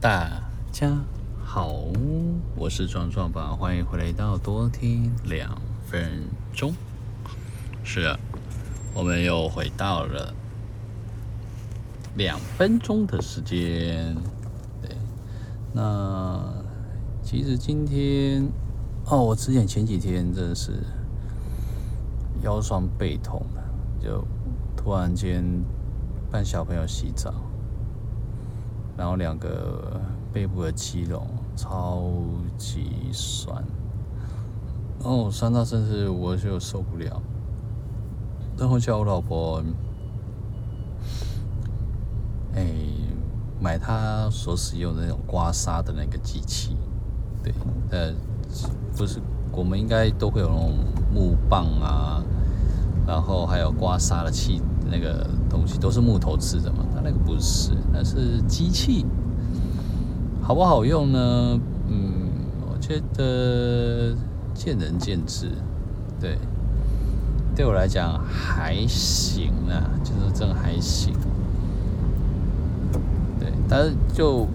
大家好，我是壮壮吧，欢迎回来到多听两分钟。是啊，我们又回到了两分钟的时间。对，那其实今天哦，我之前前几天真的是腰酸背痛的，就突然间帮小朋友洗澡。然后两个背部的肌肉超级酸，哦，酸到甚至我就受不了。然后叫我老婆，哎，买她所使用的那种刮痧的那个机器，对，呃，不是，我们应该都会有那种木棒啊，然后还有刮痧的器。那个东西都是木头制的嘛，那个不是，那是机器，好不好用呢？嗯，我觉得见仁见智。对，对我来讲还行啊，就是真的还行。对，但是就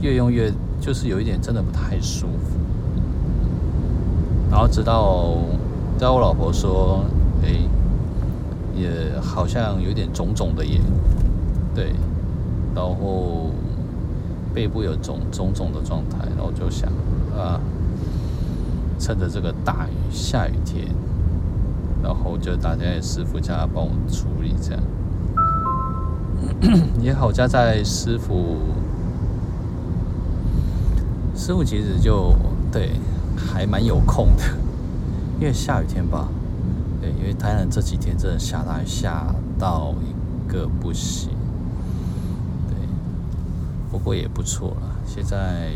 越用越就是有一点真的不太舒服。然后直到直到我老婆说，哎。也好像有点肿肿的耶，对，然后背部有肿肿肿的状态，然后就想啊，趁着这个大雨下雨天，然后就打电话给师傅叫他帮我处理这样。也好家在师傅，师傅其实就对还蛮有空的，因为下雨天吧。对，因为台南这几天真的下大雨，下到一个不行。不过也不错了。现在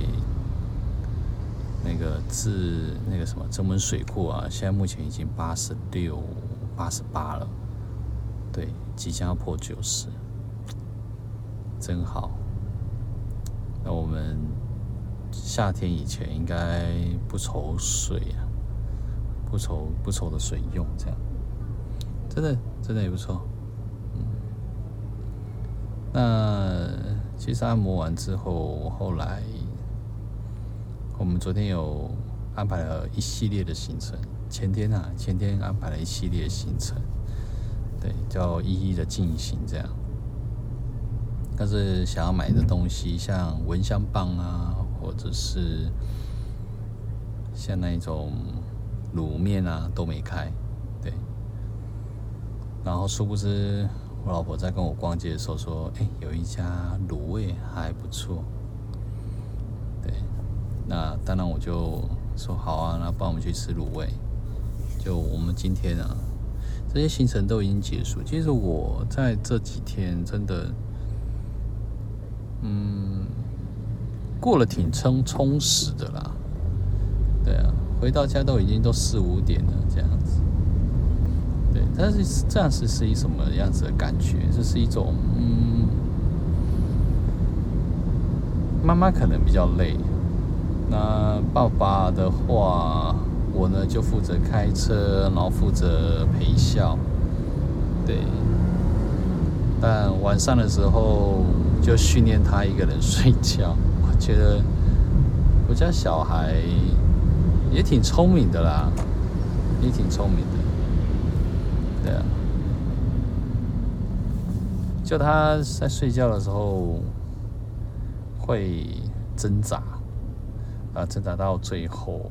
那个自那个什么曾文水库啊，现在目前已经八十六、八十八了。对，即将要破九十，真好。那我们夏天以前应该不愁水啊。不愁不愁的水用，这样真的真的也不错。嗯，那其实按摩完之后，后来我们昨天有安排了一系列的行程。前天啊，前天安排了一系列行程，对，叫一一的进行这样。但是想要买的东西，像蚊香棒啊，或者是像那种。卤面啊都没开，对。然后殊不知，我老婆在跟我逛街的时候说：“哎，有一家卤味还不错。”对。那当然我就说好啊，那帮我们去吃卤味。就我们今天啊，这些行程都已经结束。其实我在这几天真的，嗯，过了挺充充实的啦。对啊。回到家都已经都四五点了，这样子，但是这样是是一什么样子的感觉？这是一种，嗯，妈妈可能比较累，那爸爸的话，我呢就负责开车，然后负责陪笑，对，但晚上的时候就训练他一个人睡觉。我觉得我家小孩。也挺聪明的啦，也挺聪明的，对啊。就他在睡觉的时候会挣扎，啊，挣扎到最后，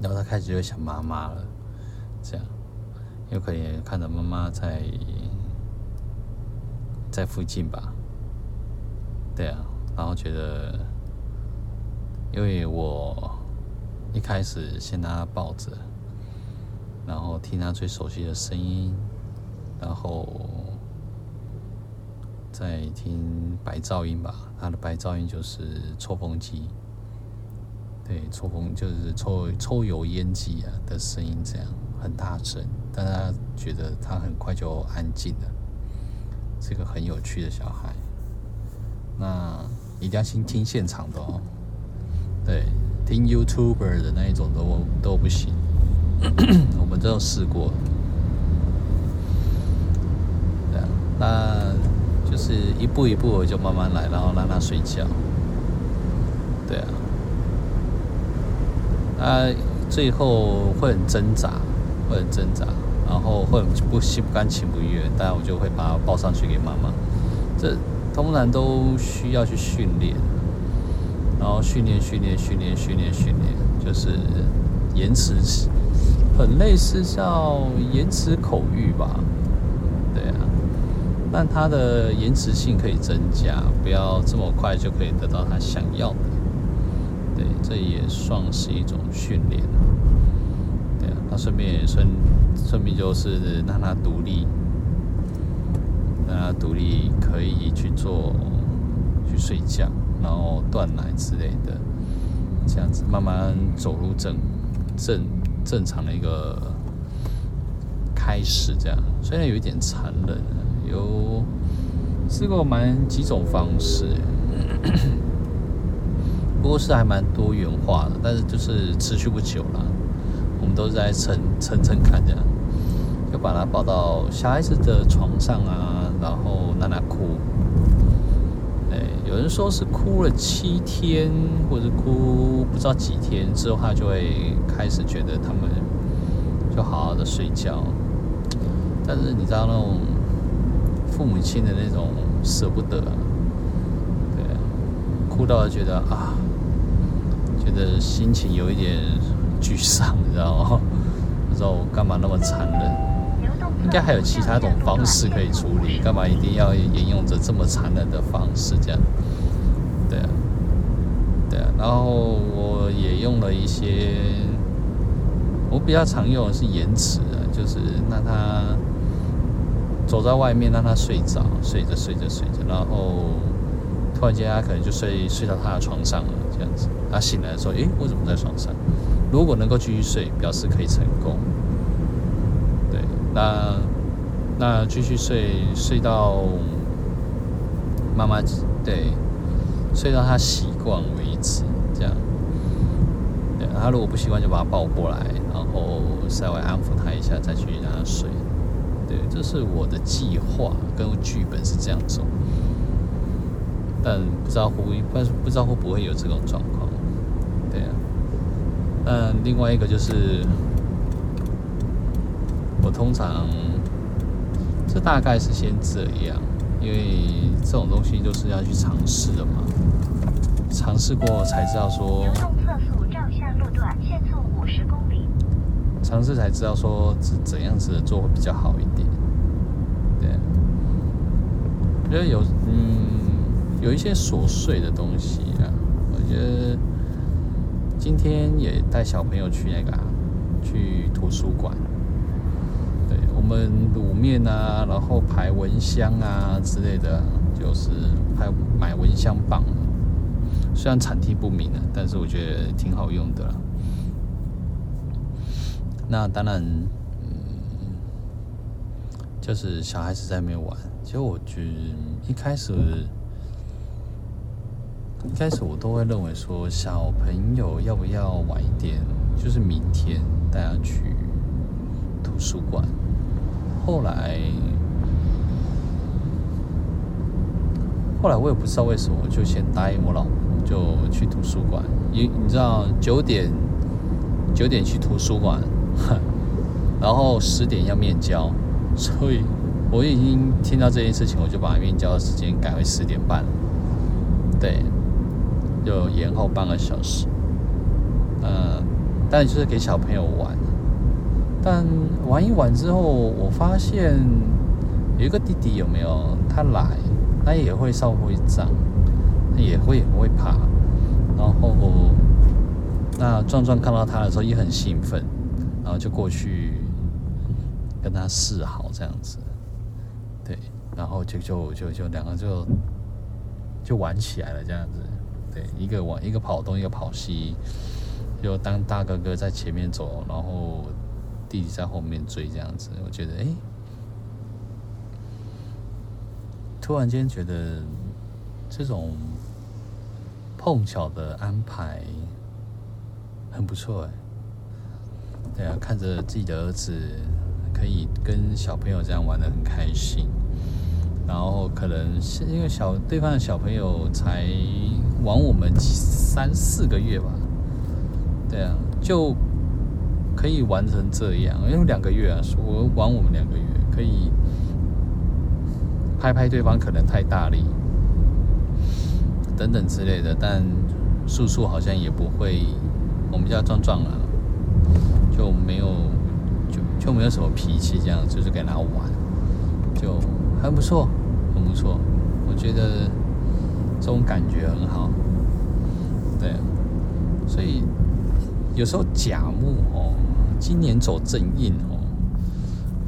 然后他开始就想妈妈了，这样，有可能看到妈妈在在附近吧，对啊，然后觉得。因为我一开始先拿他抱着，然后听他最熟悉的声音，然后再听白噪音吧。他的白噪音就是抽风机，对，抽风就是抽抽油烟机啊的声音，这样很大声，但他觉得他很快就安静了，是个很有趣的小孩。那一定要先听现场的哦。对，听 YouTuber 的那一种都都不行，我们都试过。对啊，那就是一步一步我就慢慢来，然后让他睡觉。对啊，他最后会很挣扎，会很挣扎，然后会很不心不甘情不愿，但我就会把他抱上去给妈妈。这通常都需要去训练，然后训练训练训练训练训练，就是延迟，很类似叫延迟口欲吧。对啊，但他的延迟性可以增加，不要这么快就可以得到他想要的。对，这也算是一种训练。对啊，那顺便也顺顺便就是让他独立，让他独立可以去做，去睡觉，然后断奶之类的，这样子慢慢走入正正正常的一个开始。这样虽然有一点残忍，有试过蛮几种方式。不过是还蛮多元化的，但是就是持续不久了。我们都在撑撑撑看这样，就把他抱到小孩子的床上啊，然后让他哭。哎，有人说是哭了七天，或者哭不知道几天之后，他就会开始觉得他们就好好的睡觉。但是你知道那种父母亲的那种舍不得，对，哭到觉得啊。觉得心情有一点沮丧，你知道吗？不知道我干嘛那么残忍？应该还有其他一种方式可以处理，干嘛一定要沿用着这么残忍的方式？这样，对啊，对啊。然后我也用了一些，我比较常用的是延迟啊，就是让他走在外面，让他睡着，睡着睡着睡着，然后突然间他可能就睡睡到他的床上了。这样子，他醒来的时候，诶，我怎么在床上？如果能够继续睡，表示可以成功。对，那那继续睡，睡到妈妈对，睡到他习惯为止，这样。对，他如果不习惯，就把他抱过来，然后稍微安抚他一下，再去让他睡。对，这是我的计划跟剧本是这样走。但不知道会不会，不知道会不会有这种状况，对啊。嗯，另外一个就是，通常这大概是先这样，因为这种东西都是要去尝试的嘛，尝试过才知道说。流动测速照相路段限速五十公里。尝试才知道说怎怎样子做会比较好一点，对啊。因为有嗯。有一些琐碎的东西啊，我觉得今天也带小朋友去那个、啊、去图书馆，面啊，然后排蚊香啊之类的，就是还买蚊香棒，虽然产地不明啊，但是我觉得挺好用的啦。那当然，嗯，就是小孩子在那边玩，其实我觉一开始。一开始我都会认为说，小朋友要不要晚一点，就是明天带他去图书馆。后来，后来我也不知道为什么，就先答应我老婆，就去图书馆。你你知道，九点九点去图书馆，然后十点要面交，所以我已经听到这件事情，我就把面交的时间改为十点半。对。就延后半个小时，嗯，但就是给小朋友玩。但玩一玩之后，我发现有一个弟弟有没有？他来，他也会稍微长，他也会也会爬。然后那壮壮看到他的时候也很兴奋，然后就过去跟他示好这样子。对，然后就就就就两个就就玩起来了这样子。对，一个玩一个跑东，一个跑西，就当大哥哥在前面走，然后弟弟在后面追，这样子。我觉得，哎，突然间觉得这种碰巧的安排很不错，哎。对啊，看着自己的儿子可以跟小朋友这样玩得很开心，然后可能是因为小对方的小朋友才玩我们三四个月吧，对啊，就可以玩成这样，因为两个月啊，我玩我们两个月，可以拍拍对方可能太大力，等等之类的，但叔叔好像也不会，我们家壮壮啊，就没有就就没有什么脾气，这样就是跟他玩，就还不错，很不错，我觉得这种感觉很好，对，所以有时候甲木哦，今年走正印哦，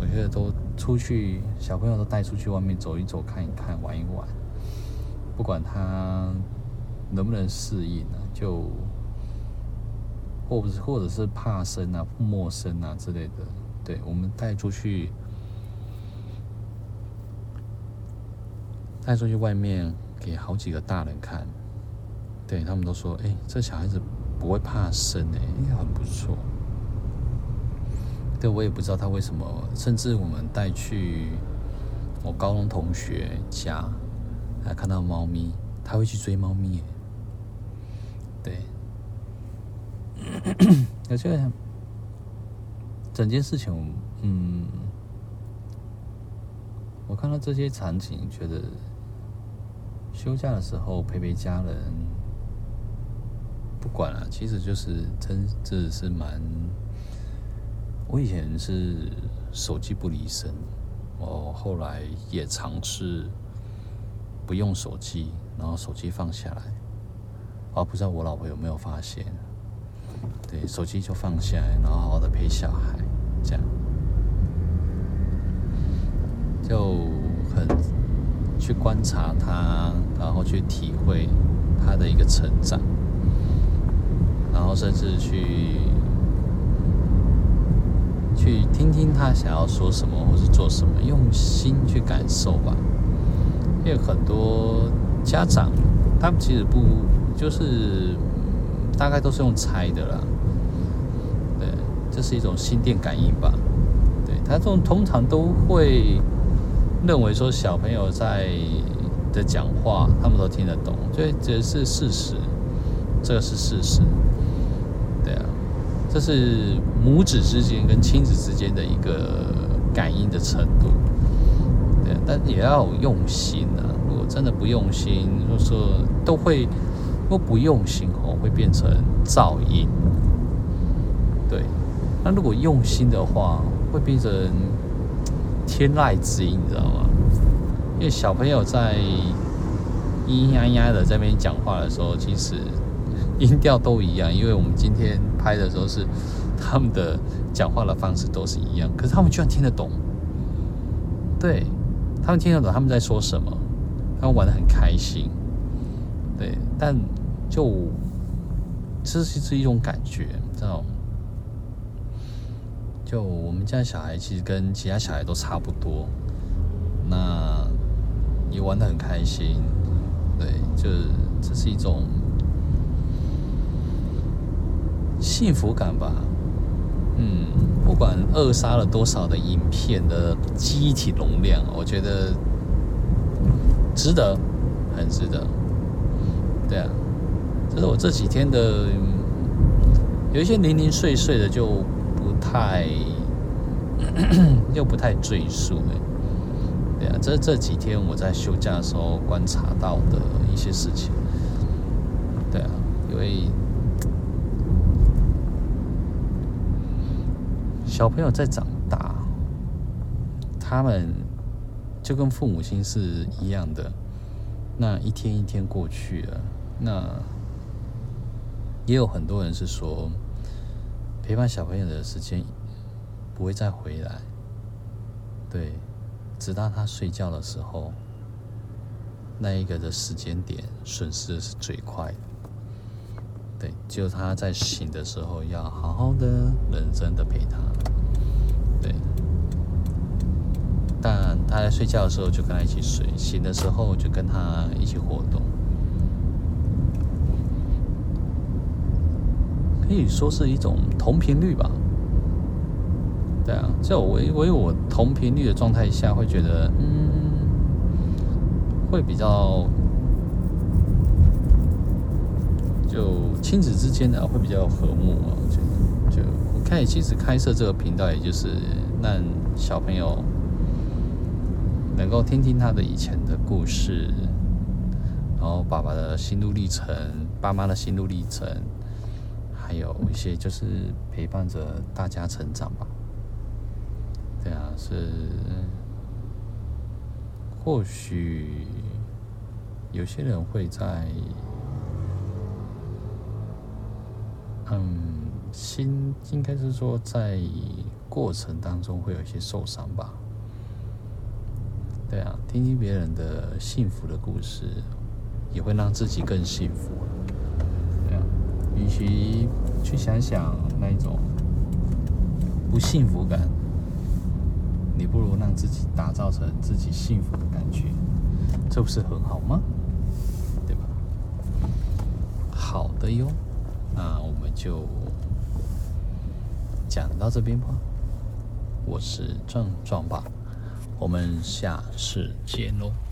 我觉得都出去，小朋友都带出去外面走一走，看一看，玩一玩。不管他能不能适应呢、啊，就或者或者是怕生啊、陌生啊之类的，对，我们带出去，带出去外面给好几个大人看，对，他们都说：“哎，这小孩子不会怕生哎，哎，很不错。”对，我也不知道他为什么，甚至我们带去我高中同学家。还看到猫咪，他会去追猫咪。对，而且整件事情，嗯，我看到这些场景，觉得休假的时候陪陪家人，不管了，其实就是真，这是蛮。我以前是手机不离身，我后来也尝试。不用手机，然后手机放下来，啊，不知道我老婆有没有发现？对，手机就放下来，然后好好的陪小孩，这样就很去观察他，然后去体会他的一个成长，然后甚至去去听听他想要说什么或是做什么，用心去感受吧。因为很多家长，他们其实不就是大概都是用猜的啦，对，这是一种心电感应吧。对，他这种通常都会认为说小朋友在的讲话，他们都听得懂，所以这是事实，这个是事实。这是母子之间跟亲子之间的一个感应的程度。对但也要用心啊！如果真的不用心，就是说都会，如果不用心哦，会变成噪音。对，那如果用心的话，会变成天籁之音，你知道吗？因为小朋友在咿咿呀呀的在那边讲话的时候，其实音调都一样。因为我们今天拍的时候是他们的讲话的方式都是一样，可是他们居然听得懂。对。他们听得懂他们在说什么，他们玩得很开心，对，但就这是是一种感觉，这种，就我们家小孩其实跟其他小孩都差不多，那也玩得很开心，对，就这是一种幸福感吧。嗯，不管扼杀了多少的影片的记忆体容量，我觉得值得，很值得。对啊，这是我这几天的，有一些零零碎碎的就不太，又不太赘述。对啊，这这几天我在休假的时候观察到的一些事情。对啊，因为。小朋友在长大，他们就跟父母亲是一样的。那一天一天过去了，那也有很多人是说，陪伴小朋友的时间不会再回来。对，直到他睡觉的时候，那一个的时间点损失的是最快的。对，就他在醒的时候，要好好的、认真的陪他。对，但他在睡觉的时候就跟他一起睡，醒的时候就跟他一起活动，可以说是一种同频率吧。对啊，在我唯唯我同频率的状态下，会觉得，嗯，会比较，就亲子之间的会比较和睦啊。就就我看，其实开设这个频道，也就是让小朋友能够听听他的以前的故事，然后爸爸的心路历程，爸妈的心路历程，还有一些就是陪伴着大家成长吧。对啊，是。或许有些人会在，嗯，心应该是说在过程当中会有一些受伤吧。对啊，听听别人的幸福的故事，也会让自己更幸福。对啊，与其去想想那一种不幸福感。你不如让自己打造成自己幸福的感觉，这不是很好吗？对吧？好的哟，那我们就讲到这边吧。我是壮壮爸，我们下次见喽。